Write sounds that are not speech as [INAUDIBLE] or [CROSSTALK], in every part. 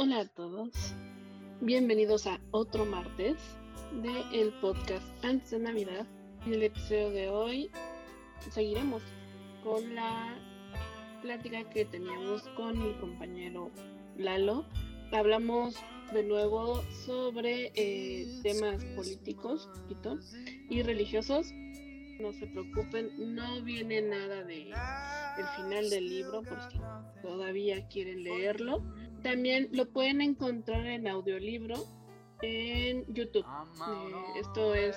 Hola a todos, bienvenidos a otro martes de el podcast Antes de Navidad. En el episodio de hoy seguiremos con la plática que teníamos con mi compañero Lalo. Hablamos de nuevo sobre eh, temas políticos y religiosos. No se preocupen, no viene nada de el final del libro por si todavía quieren leerlo. También lo pueden encontrar en audiolibro en YouTube. Eh, esto es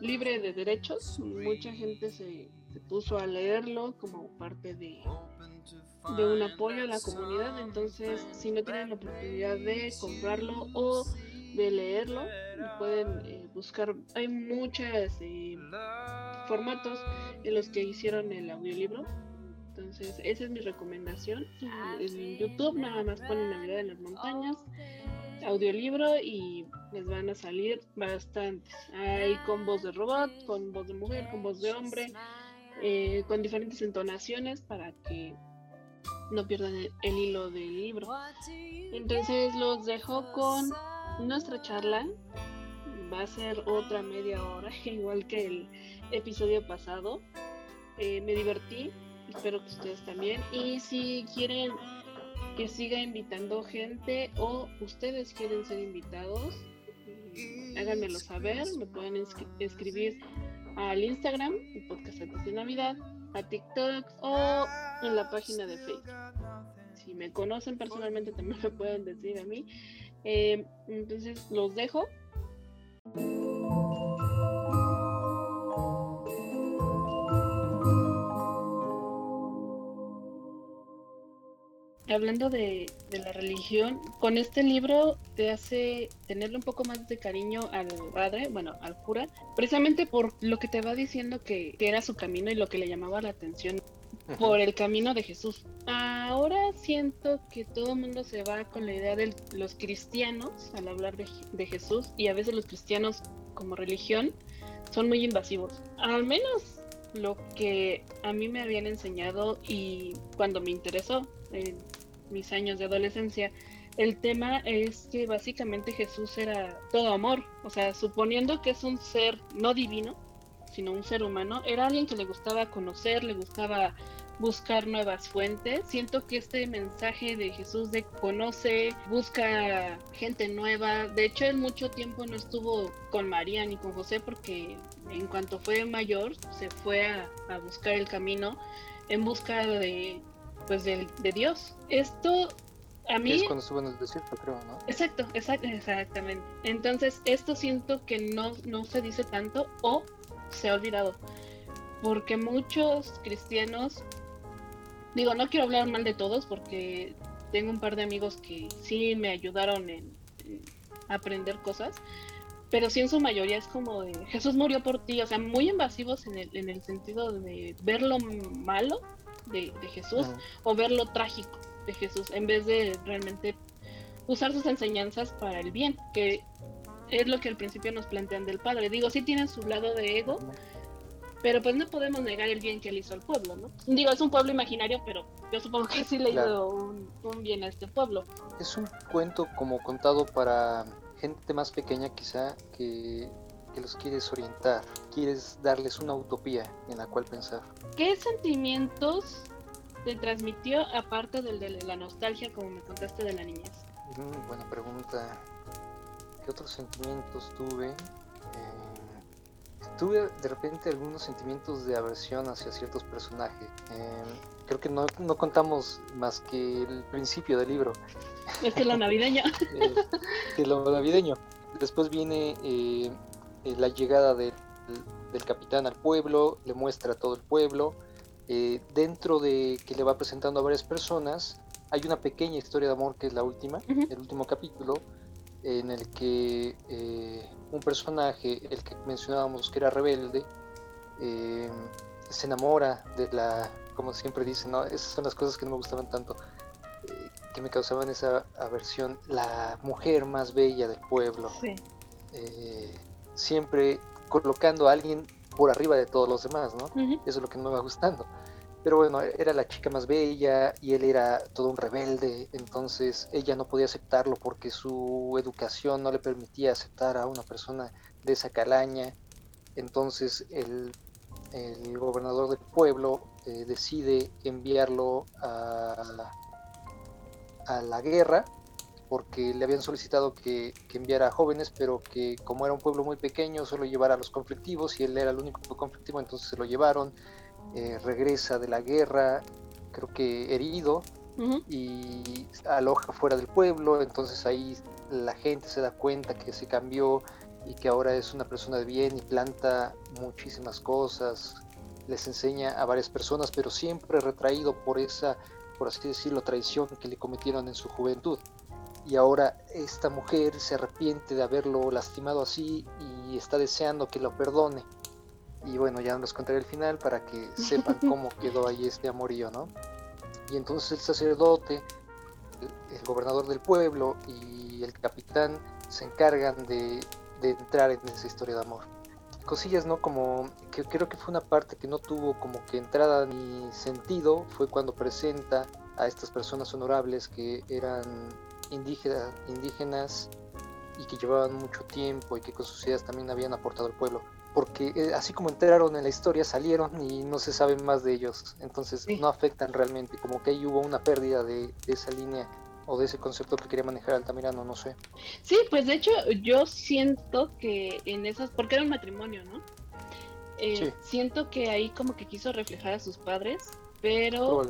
libre de derechos. Mucha gente se, puso a leerlo como parte de, de un apoyo a la comunidad. Entonces, si no tienen la oportunidad de comprarlo o de leerlo, pueden eh, buscar. Hay muchos eh, formatos en los que hicieron el audiolibro. Entonces, esa es mi recomendación. En YouTube nada más ponen Navidad en las montañas, audiolibro y les van a salir bastantes. Hay con voz de robot, con voz de mujer, con voz de hombre, eh, con diferentes entonaciones para que no pierdan el, hilo del libro. Entonces los dejo con nuestra charla. Va a ser otra media hora, [LAUGHS] igual que el episodio pasado. Eh, me divertí, espero que ustedes también. Y si quieren que siga invitando gente o ustedes quieren ser invitados, eh, háganmelo saber. Me pueden escribir al Instagram, el de Navidad, a TikTok o en la página de Facebook. Si me conocen personalmente también me pueden decir a mí. Eh, entonces los dejo. Hablando de, la religión, con este libro te hace tenerle un poco más de cariño al padre, bueno, al cura, precisamente por lo que te va diciendo que, era su camino y lo que le llamaba la atención por el camino de Jesús. Ahora siento que todo el mundo se va con la idea de los cristianos al hablar de, de Jesús y a veces los cristianos como religión son muy invasivos. Al menos lo que a mí me habían enseñado y cuando me interesó en mis años de adolescencia, el tema es que básicamente Jesús era todo amor, o sea, suponiendo que es un ser no divino, sino un ser humano, era alguien que le gustaba conocer, le gustaba buscar nuevas fuentes. Siento que este mensaje de Jesús de conoce, busca gente nueva. De hecho, en mucho tiempo no estuvo con María ni con José porque en cuanto fue mayor se fue a, a buscar el camino en busca de pues de, de Dios. Esto a mí... Es cuando desierto, creo, ¿no? Exacto, exactamente. Entonces, esto siento que no, no se dice tanto o se ha olvidado. Porque muchos cristianos, digo, no quiero hablar mal de todos porque tengo un par de amigos que sí me ayudaron en, aprender cosas, pero sí en su mayoría es como de Jesús murió por ti, o sea, muy invasivos en el, en el sentido de ver lo malo de, Jesús o ver lo trágico de Jesús en vez de realmente usar sus enseñanzas para el bien, que es lo que al principio nos plantean del Padre. Digo, sí tienen su lado de ego, pero pues no podemos negar el bien que él hizo al pueblo, ¿no? Digo, es un pueblo imaginario, pero yo supongo que sí le hizo un, un, bien a este pueblo. Es un cuento como contado para gente más pequeña quizá que que los quieres orientar, quieres darles una utopía en la cual pensar. ¿Qué sentimientos te transmitió aparte del de la nostalgia como me contaste de la niñez? Mm, buena pregunta. ¿Qué otros sentimientos tuve? Eh, tuve de repente algunos sentimientos de aversión hacia ciertos personajes. Eh, creo que no, no, contamos más que el principio del libro. Es que lo navideño. [LAUGHS] que lo navideño. Después viene eh, eh, la llegada del capitán al pueblo, le muestra a todo el pueblo. Eh, dentro de que le va presentando a varias personas, hay una pequeña historia de amor que es la última, el último capítulo, en el que eh, un personaje, el que mencionábamos que era rebelde, se enamora de la, como siempre dicen, ¿no? esas son las cosas que no me gustaban tanto, que me causaban esa aversión, la mujer más bella del pueblo. Sí siempre colocando a alguien por arriba de todos los demás, ¿no? Eso es lo que me va gustando. pero bueno, era la chica más bella y él era todo un rebelde, entonces ella no podía aceptarlo porque su educación no le permitía aceptar a una persona de esa calaña. Entonces el, gobernador del pueblo eh, decide enviarlo a, a, la guerra porque le habían solicitado que, que, enviara a jóvenes, pero que como era un pueblo muy pequeño, solo llevara a los conflictivos y él era el único conflictivo, entonces se lo llevaron eh, regresa de la guerra, creo que herido, y aloja fuera del pueblo, entonces ahí la gente se da cuenta que se cambió y que ahora es una persona de bien y planta muchísimas cosas, les enseña a varias personas, pero siempre retraído por esa, por así decirlo, traición que le cometieron en su juventud. Y ahora esta mujer se arrepiente de haberlo lastimado así y está deseando que lo perdone y bueno, ya nos contaré el final para que [LAUGHS] sepan cómo quedó ahí este amorío, ¿no? Y entonces el sacerdote, el, gobernador del pueblo y el capitán se encargan de, entrar en esa historia de amor. Cosillas, ¿no? Como que creo que fue una parte que no tuvo como que entrada ni sentido, fue cuando presenta a estas personas honorables que eran indígenas, indígenas y que llevaban mucho tiempo y que con sus ideas también habían aportado al pueblo porque eh, así como entraron en la historia, salieron y no se sabe más de ellos. Entonces no afectan realmente, como que ahí hubo una pérdida de, esa línea o de ese concepto que quería manejar Altamirano, no sé. Sí, pues de hecho yo siento que en esas, porque era un matrimonio, ¿no? Eh, siento que ahí como que quiso reflejar a sus padres, pero...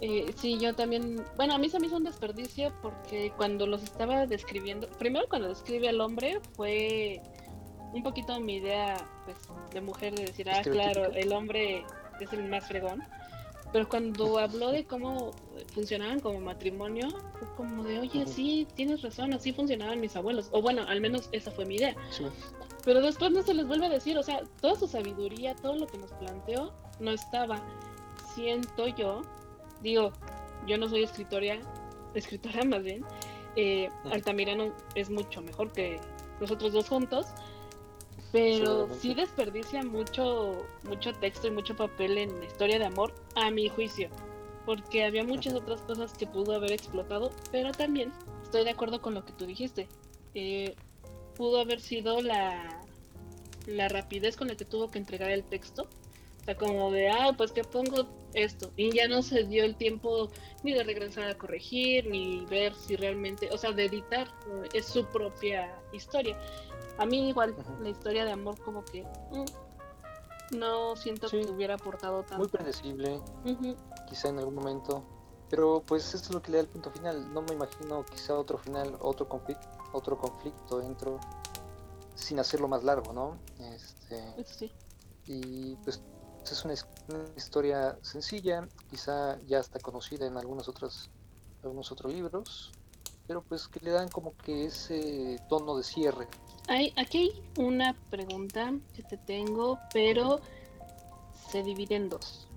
Eh, sí, yo también, bueno, a mí se me hizo un desperdicio porque cuando los estaba describiendo, primero cuando describe al hombre fue un poquito mi idea pues, de mujer de decir, ah, claro, el hombre es el más fregón. Pero cuando habló de cómo funcionaban como matrimonio, fue como de, oye, sí, tienes razón, así funcionaban mis abuelos. O bueno, al menos esa fue mi idea. Pero después no se les vuelve a decir, o sea, toda su sabiduría, todo lo que nos planteó, no estaba. Siento yo, digo, yo no soy escritora, escritora más bien, eh, Altamirano es mucho mejor que nosotros dos juntos, pero sí desperdicia mucho, mucho texto y mucho papel en la historia de amor, a mi juicio. Porque había muchas otras cosas que pudo haber explotado, pero también estoy de acuerdo con lo que tú dijiste. Eh, pudo haber sido la, la rapidez con la que tuvo que entregar el texto. O sea, como de, ah, pues que pongo esto. Y ya no se dio el tiempo ni de regresar a corregir, ni ver si realmente, o sea, de editar, es su propia historia. A mí igual la historia de amor como que mm, no siento que hubiera aportado tanto. Muy predecible, quizá en algún momento. Pero pues esto es lo que le da el punto final. No me imagino quizá otro final, otro conflicto, otro conflicto dentro, sin hacerlo más largo, ¿no? Este, sí. Y pues es una, historia sencilla, quizá ya está conocida en algunas otras, algunos otros libros, pero pues que le dan como que ese tono de cierre hay, aquí hay una pregunta que te tengo, pero se divide en dos.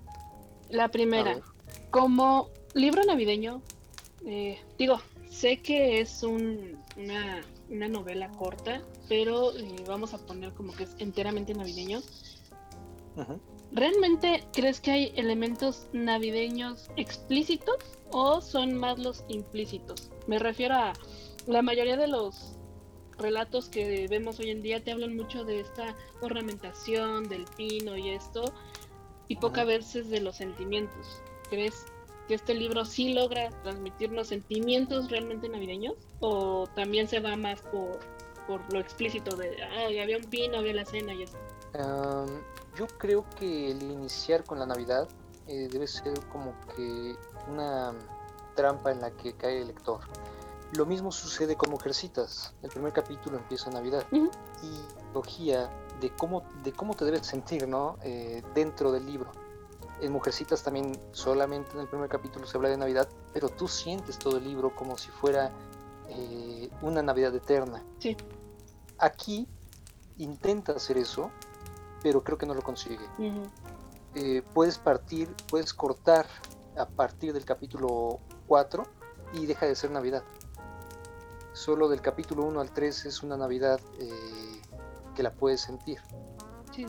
La primera, como libro navideño, eh, digo, sé que es una, novela corta, pero eh, vamos a poner como que es enteramente navideño. ¿Realmente crees que hay elementos navideños explícitos o son más los implícitos? Me refiero a la mayoría de los relatos que vemos hoy en día te hablan mucho de esta ornamentación, del pino y esto, y pocas veces de los sentimientos. ¿Crees que este libro sí logra transmitirnos sentimientos realmente navideños? ¿O también se va más por, por lo explícito de, ay, había un pino, había la cena y eso? Yo creo que el iniciar con la Navidad eh, debe ser como que una trampa en la que cae el lector. Lo mismo sucede con Mujercitas. El primer capítulo empieza en Navidad. Y logía de cómo, de cómo te debes sentir ¿no? Eh, dentro del libro. En Mujercitas también solamente en el primer capítulo se habla de Navidad, pero tú sientes todo el libro como si fuera eh, una Navidad eterna. Sí. Aquí intenta hacer eso, pero creo que no lo consigue. Eh, puedes partir, puedes cortar a partir del capítulo 4 y deja de ser Navidad solo del capítulo 1 al 3 es una Navidad eh, que la puedes sentir. Sí.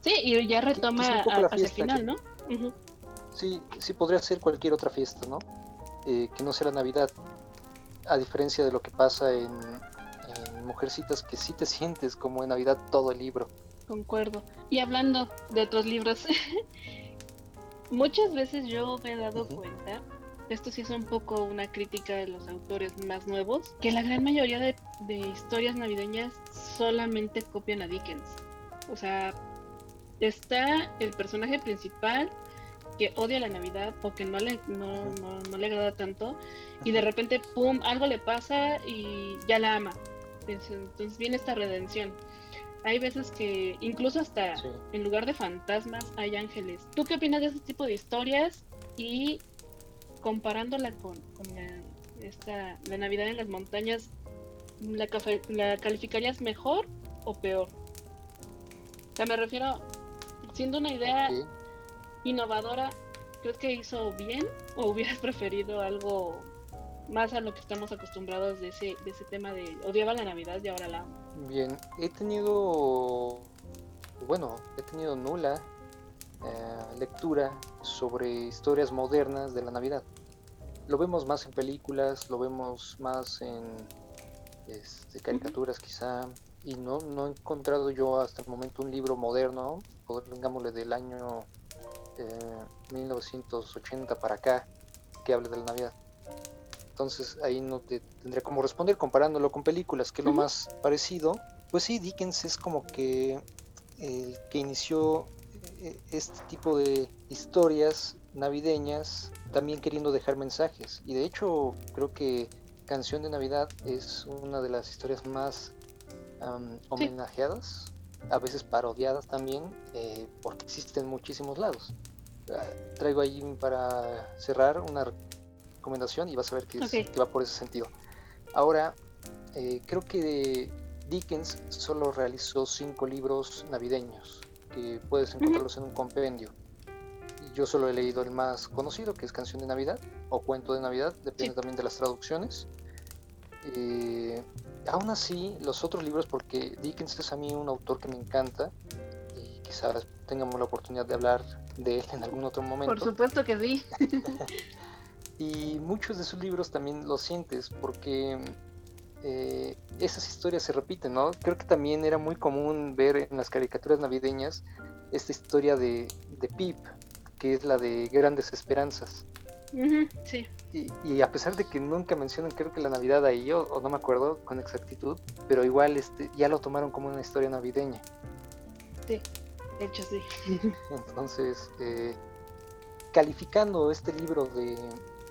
Sí, y ya retoma hacia el final, ¿no? Sí, sí podría ser cualquier otra fiesta, ¿no? Eh, que no sea la Navidad, a diferencia de lo que pasa en, en Mujercitas, que sí te sientes como en Navidad todo el libro. Concuerdo. Y hablando de otros libros, [LAUGHS] muchas veces yo me he dado cuenta, esto sí es un poco una crítica de los autores más nuevos, que la gran mayoría de, historias navideñas solamente copian a Dickens. O sea, está el personaje principal que odia la Navidad o que no le, no, no, le agrada tanto y de repente, ¡pum!, algo le pasa y ya la ama. Entonces viene esta redención hay veces que incluso hasta en lugar de fantasmas hay ángeles. ¿Tú qué opinas de ese tipo de historias? Y comparándola con, la, esta, la Navidad en las montañas, ¿la, ¿la calificarías mejor o peor? O sea, me refiero, siendo una idea innovadora, ¿crees que hizo bien o hubieras [LAUGHS] preferido algo más a lo que estamos acostumbrados de ese, de ese tema de odiaba la Navidad y ahora la amo? Bien, he tenido, bueno, he tenido nula eh, lectura sobre historias modernas de la Navidad. Lo vemos más en películas, lo vemos más en este, caricaturas quizá, y no, no he encontrado yo hasta el momento un libro moderno, pongámosle del año 1980 eh, para acá, que hable de la Navidad. Entonces ahí no te tendría como responder comparándolo con películas, que es lo más parecido. Pues sí, Dickens es como que el que inició eh, este tipo de historias navideñas, también queriendo dejar mensajes. Y de hecho creo que Canción de Navidad es una de las historias más homenajeadas, a veces parodiadas también, eh, porque existen en muchísimos lados. Ah, traigo ahí para cerrar una recomendación y vas a ver que, va por ese sentido. Ahora, eh, creo que Dickens solo realizó cinco libros navideños que puedes encontrarlos en un compendio. Yo solo he leído el más conocido, que es Canción de Navidad o Cuento de Navidad, depende también de las traducciones. Eh, aún así, los otros libros, porque Dickens es a mí un autor que me encanta y quizás tengamos la oportunidad de hablar de él en algún otro momento. Por supuesto que sí. [LAUGHS] Y muchos de sus libros también lo sientes porque eh, esas historias se repiten, ¿no? Creo que también era muy común ver en las caricaturas navideñas esta historia de, de Pip, que es la de Grandes Esperanzas. sí. Y, a pesar de que nunca mencionan, creo que la Navidad ahí, o, no me acuerdo con exactitud, pero igual este, ya lo tomaron como una historia navideña. Sí, de hecho sí. [LAUGHS] Entonces, eh, calificando este libro de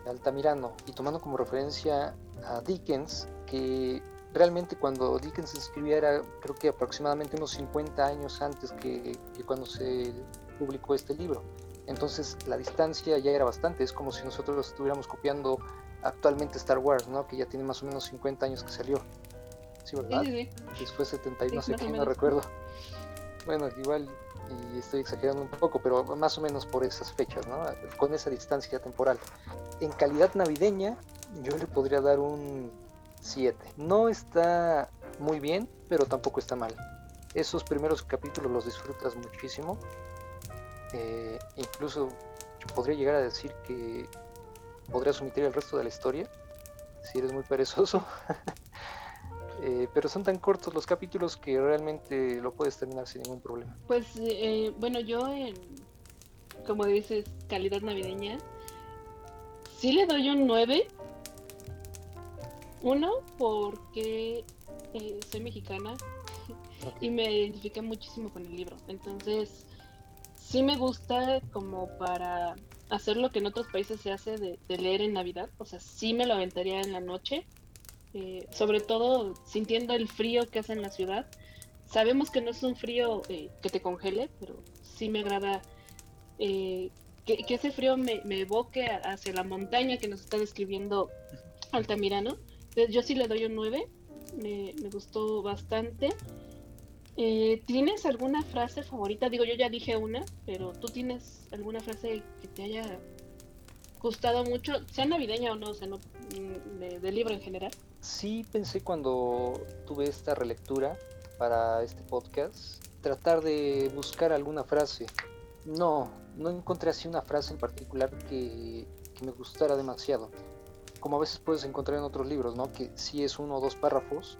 Altamirano y tomando como referencia a Dickens, que realmente cuando Dickens escribía era creo que aproximadamente unos 50 años antes que, cuando se publicó este libro. Entonces la distancia ya era bastante, es como si nosotros estuviéramos copiando actualmente Star Wars, ¿no? que ya tiene más o menos 50 años que salió. Sí, ¿verdad? Sí, Después 70 y no sé qué, no recuerdo. Bueno, igual y estoy exagerando un poco, pero más o menos por esas fechas, ¿no? con esa distancia temporal. En calidad navideña, yo le podría dar un 7. No está muy bien, pero tampoco está mal. Esos primeros capítulos los disfrutas muchísimo. Eh, incluso podría llegar a decir que podrías omitir el resto de la historia si eres muy perezoso. [LAUGHS] Eh, pero son tan cortos los capítulos que realmente lo puedes terminar sin ningún problema. Pues eh, bueno, yo como dices, calidad navideña, sí le doy un 9. Uno, porque eh, soy mexicana y me identifiqué muchísimo con el libro. Entonces, sí me gusta como para hacer lo que en otros países se hace de, de leer en Navidad. O sea, sí me lo aventaría en la noche eh, sobre todo sintiendo el frío que hace en la ciudad. Sabemos que no es un frío eh, que te congele, pero sí me agrada eh, que, ese frío me, evoque hacia la montaña que nos está describiendo Altamirano. yo sí le doy un 9, me, gustó bastante. ¿Tienes alguna frase favorita? Digo, yo ya dije una, pero tú tienes alguna frase que te haya gustado mucho, sea navideña o no, o sea, no, mm, de libro en general sí pensé cuando tuve esta relectura para este podcast tratar de buscar alguna frase. No, no encontré así una frase en particular que, me gustara demasiado. Como a veces puedes encontrar en otros libros, ¿no? Que sí es uno o dos párrafos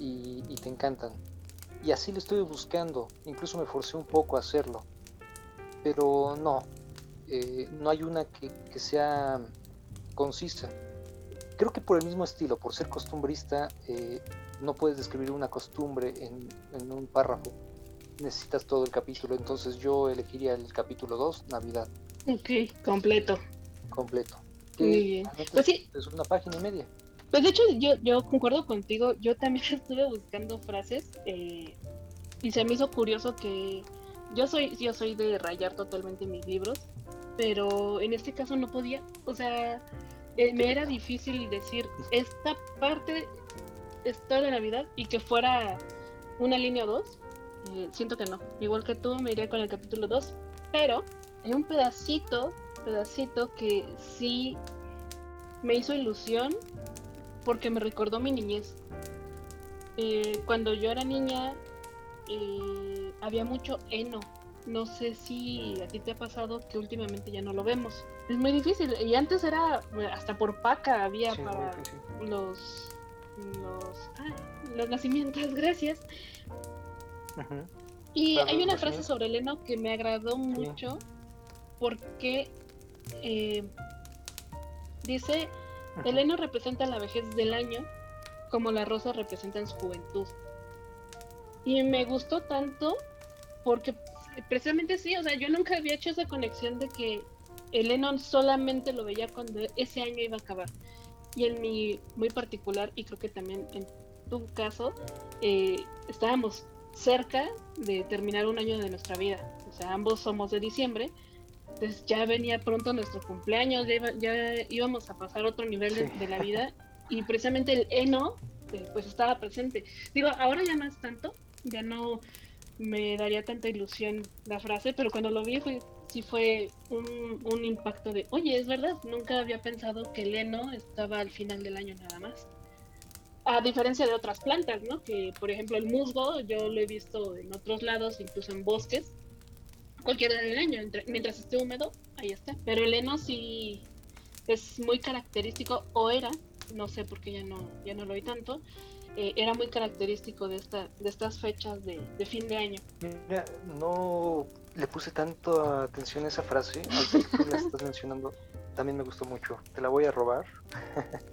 y, y te encantan. Y así lo estuve buscando, incluso me forcé un poco a hacerlo. Pero no, eh, no hay una que, que, sea concisa. Creo que por el mismo estilo, por ser costumbrista, eh, no puedes describir una costumbre en, en, un párrafo. Necesitas todo el capítulo, entonces yo elegiría el capítulo 2, Navidad. Ok, completo. Completo. Muy bien. Pues sí. Es una página y media. Pues de hecho yo, yo concuerdo contigo, yo también [LAUGHS] estuve buscando frases eh, y se me hizo curioso que yo soy, yo soy de rayar totalmente mis libros, pero en este caso no podía, o sea, eh, me era difícil decir esta parte está de Navidad y que fuera una línea o dos, eh, siento que no, igual que tú me iría con el capítulo 2, pero hay un pedacito, pedacito que sí me hizo ilusión porque me recordó mi niñez. Eh, cuando yo era niña eh, había mucho heno. No sé si a ti te ha pasado que últimamente ya no lo vemos. Es muy difícil. Y antes era hasta por paca había Sí, para los los, los nacimientos. [LAUGHS] Gracias. Y hay una frase sobre el heno que me agradó mucho porque eh, dice, el Ujú. heno representa la vejez del año como la rosa representa en su juventud. Y me gustó tanto porque precisamente sí, o sea, yo nunca había hecho esa conexión de que el heno solamente lo veía cuando ese año iba a acabar. Y en mi muy particular, y creo que también en tu caso, eh, estábamos cerca de terminar un año de nuestra vida. O sea, ambos somos de diciembre. Entonces ya venía pronto nuestro cumpleaños, ya, iba- ya íbamos a pasar otro nivel de, la vida y precisamente el heno eh, pues estaba presente. Digo, ahora ya no es tanto, ya no me daría tanta ilusión la frase, pero cuando lo vi fue, sí fue un, un impacto de, oye, es verdad, nunca había pensado que el heno estaba al final del año nada más. A diferencia de otras plantas, ¿no? Que por ejemplo el musgo yo lo he visto en otros lados, incluso en bosques, cualquier día del año, mientras esté húmedo, ahí está. Pero el heno sí es muy característico, o era, no sé por qué ya no, ya no lo vi tanto, eh, era muy característico de, esta, de estas fechas de, de fin de año. Mira, no le puse tanto atención a esa frase, ahorita que tú la estás mencionando, también me gustó mucho. Te la voy a robar. [LAUGHS]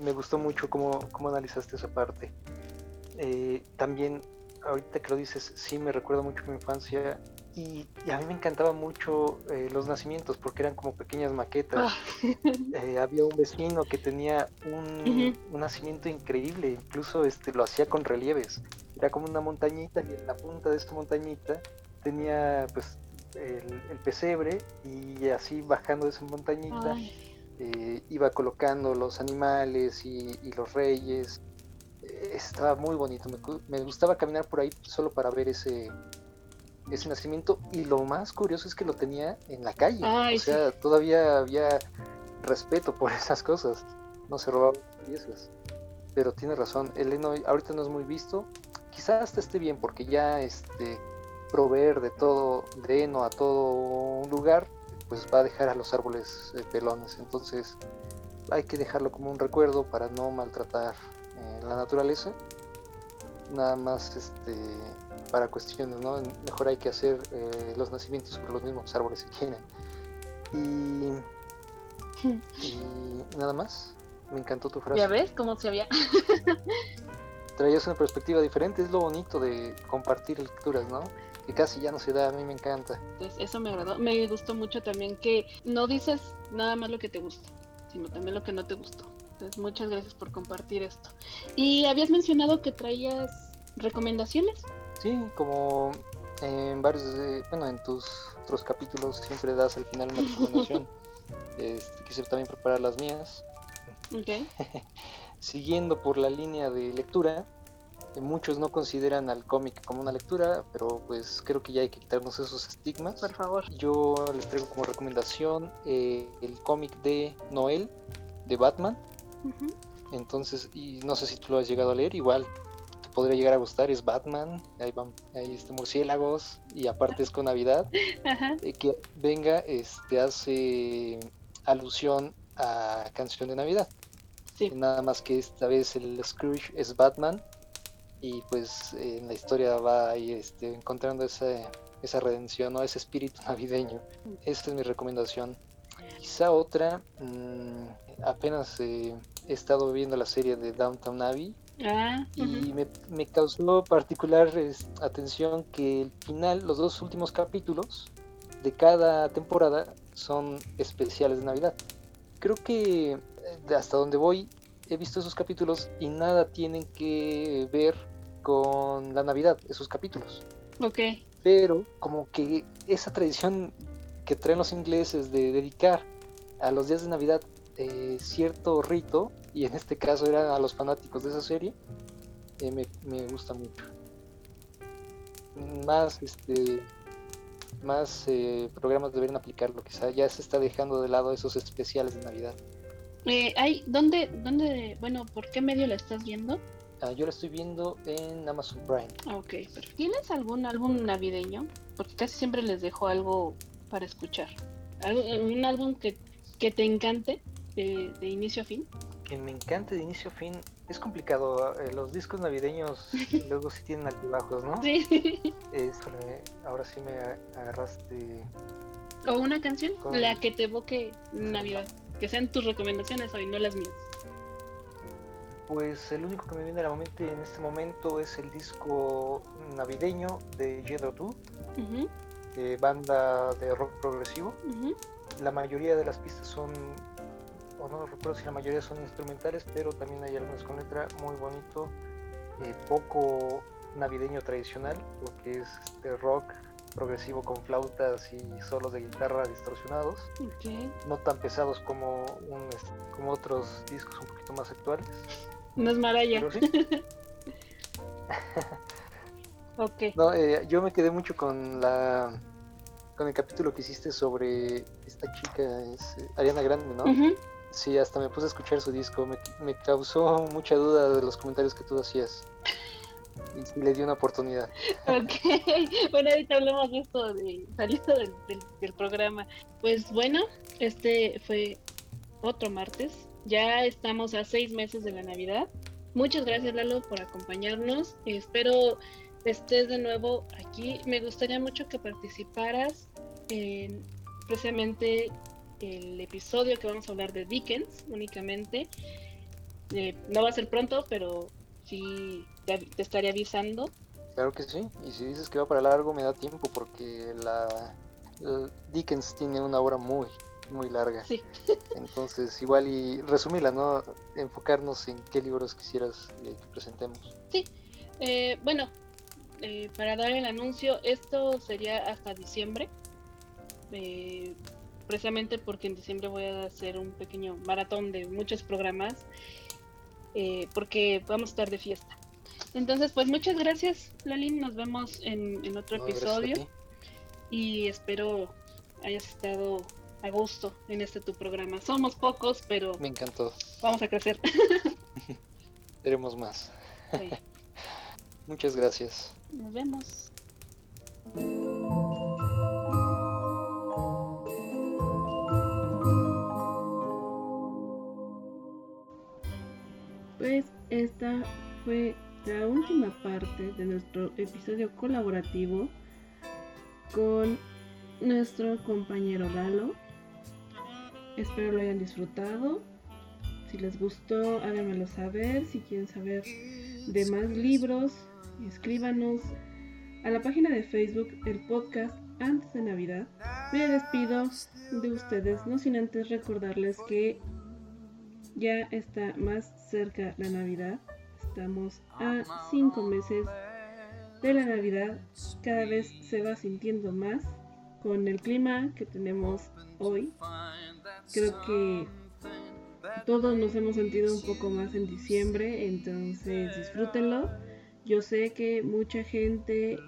Me gustó mucho cómo, cómo analizaste esa parte. Eh, también, ahorita que lo dices, sí me recuerda mucho mi infancia y, y a mí me encantaba mucho eh, los nacimientos porque eran como pequeñas maquetas. Ah, [LAUGHS] Eh, había un vecino que tenía un, nacimiento increíble, incluso este, lo hacía con relieves. Era como una montañita y en la punta de esta montañita tenía pues el, el pesebre y así bajando de esa montañita eh, iba colocando los animales y, y los reyes. Eh, estaba muy bonito, me, me gustaba caminar por ahí solo para ver ese, ese nacimiento y lo más curioso es que lo tenía en la calle. Ay, o sea, todavía había respeto por [LAUGHS] esas cosas, no se robaban piezas. Pero tiene razón, el heno ahorita no es muy visto, quizás hasta esté bien porque ya este proveer de todo, de heno a todo un lugar, pues va a dejar a los árboles eh, pelones. Entonces hay que dejarlo como un recuerdo para no maltratar eh, la naturaleza. Nada más este para cuestiones, ¿no? Mejor hay que hacer eh, los nacimientos sobre los mismos árboles si quieren. Y, [LAUGHS] y nada más. Me encantó tu frase. ¿Ya ves cómo se había? [LAUGHS] Traías una perspectiva diferente. Es lo bonito de compartir lecturas, ¿no? Que casi ya no se da. A mí me encanta. Entonces, eso me agradó. Me gustó mucho también que no dices nada más lo que te gusta, sino también lo que no te gustó. Entonces, muchas gracias por compartir esto. Y habías mencionado que traías recomendaciones. Sí, como en varios, de- bueno, en tus otros capítulos siempre das al final una recomendación. [LAUGHS] Este, quise también preparar las mías. Ok. [LAUGHS] Siguiendo por la línea de lectura, eh, muchos no consideran al cómic como una lectura, pero pues creo que ya hay que quitarnos esos estigmas. Por favor. Yo les traigo como recomendación eh, el cómic de Noel, de Batman. Entonces, y no sé si tú lo has llegado a leer, igual podría llegar a gustar es Batman, hay, hay este, murciélagos y aparte es con Navidad, [LAUGHS] eh, que venga este, hace alusión a Canción de Navidad. Nada más que esta vez el Scrooge es Batman y pues en la historia va a ir este, encontrando esa, esa redención o ese espíritu navideño. Esta es mi recomendación. Quizá otra, mm, apenas eh, he estado viendo la serie de Downtown Abbey ah, y me, causó particular atención que el final, los dos últimos capítulos de cada temporada son especiales de Navidad. Creo que eh, hasta donde voy he visto esos capítulos y nada tienen que ver con la Navidad, esos capítulos. Ok. Pero como que esa tradición que traen los ingleses de dedicar a los días de Navidad eh, cierto rito, y en este caso eran a los fanáticos de esa serie, eh, me, me, gusta mucho. Más este más eh, programas deberían aplicarlo, quizá ya se está dejando de lado esos especiales de Navidad. Eh, hay, ¿dónde, ¿Dónde, bueno, por qué medio la estás viendo? Ah, yo la estoy viendo en Amazon Prime. Ok, ¿Tienes algún álbum navideño? Porque casi siempre les dejo algo para escuchar. ¿Un álbum que, que te encante de, inicio a fin? Que me encante de inicio a fin. Es complicado. Eh, los discos navideños [LAUGHS] luego sí tienen altibajos, ¿no? Sí. ahora sí me agarraste. ¿O una canción? La que te evoque Navidad que sean tus recomendaciones hoy, no las mías. Pues el único que me viene a la mente en este momento es el disco navideño de Jedro 2, banda de rock progresivo. La mayoría de las pistas son, o no recuerdo si la mayoría son instrumentales, pero también hay algunas con letra muy bonito, eh, poco navideño tradicional, porque es este rock progresivo con flautas y solos de guitarra distorsionados. No tan pesados como, un, como otros discos un poquito más actuales. No es [LAUGHS] No, eh, yo me quedé mucho con la con el capítulo que hiciste sobre esta chica, es eh, Ariana Grande, ¿no? Sí, hasta me puse a escuchar su disco. Me, me causó mucha duda de los comentarios que tú hacías y le dio una oportunidad. Ok, [LAUGHS] bueno, ahorita hablamos de esto, de saliendo del, del, programa. Pues bueno, este fue otro martes. Ya estamos a seis meses de la Navidad. Muchas gracias, Lalo, por acompañarnos. Espero estés de nuevo aquí. Me gustaría mucho que participaras en precisamente el episodio que vamos a hablar de Dickens únicamente. Eh, no va a ser pronto, pero sí te, estaría avisando. Claro que sí, y si dices que va para largo me da tiempo porque la, Dickens tiene una obra muy, muy larga. Sí. [LAUGHS] Entonces, igual y resumirla, ¿no? Enfocarnos en qué libros quisieras que presentemos. Sí, eh, bueno, eh, para dar el anuncio, esto sería hasta diciembre. Eh, precisamente porque en diciembre voy a hacer un pequeño maratón de muchos programas, porque vamos a estar de fiesta. Entonces, pues muchas gracias, Lalin. Nos vemos en, otro episodio. Y espero hayas estado a gusto en este tu programa. Somos pocos, pero. Me encantó. Vamos a crecer. [LAUGHS] Queremos más. [LAUGHS] Muchas gracias. Nos vemos. Pues esta fue la última parte de nuestro episodio colaborativo con nuestro compañero Lalo. Espero lo hayan disfrutado. Si les gustó, háganmelo saber. Si quieren saber de más libros, escríbanos a la página de Facebook el podcast antes de Navidad. Me despido de ustedes, no sin antes recordarles que ya está más cerca la Navidad. Estamos a cinco meses de la Navidad. Cada vez se va sintiendo más con el clima que tenemos hoy. Creo que todos nos hemos sentido un poco más en diciembre, entonces disfrútenlo. Yo sé que mucha gente eh,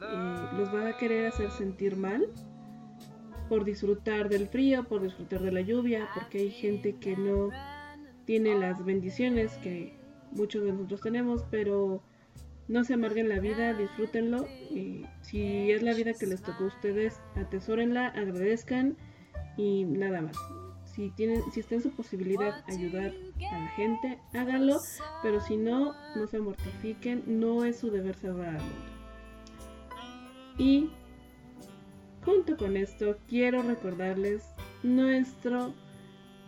los va a querer hacer sentir mal por disfrutar del frío, por disfrutar de la lluvia, porque hay gente que no tiene las bendiciones que muchos de nosotros tenemos, pero no se amarguen la vida, disfrútenlo. Y si es la vida que les tocó a ustedes, atesórenla, agradezcan y nada más. Si, tienen, si está en su posibilidad ayudar a la gente, háganlo, pero si no, no se mortifiquen, no es su deber salvar al mundo. Y junto con esto, quiero recordarles nuestro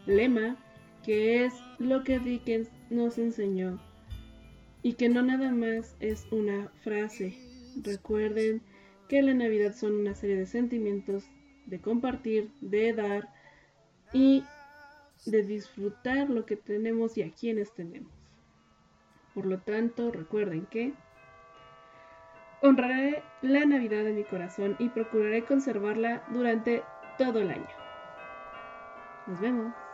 lema, que es lo que Dickens nos enseñó y que no nada más es una frase. Recuerden que la Navidad son una serie de sentimientos de compartir, de dar y de disfrutar lo que tenemos y a quienes tenemos. Por lo tanto, recuerden que honraré la Navidad de mi corazón y procuraré conservarla durante todo el año. Nos vemos.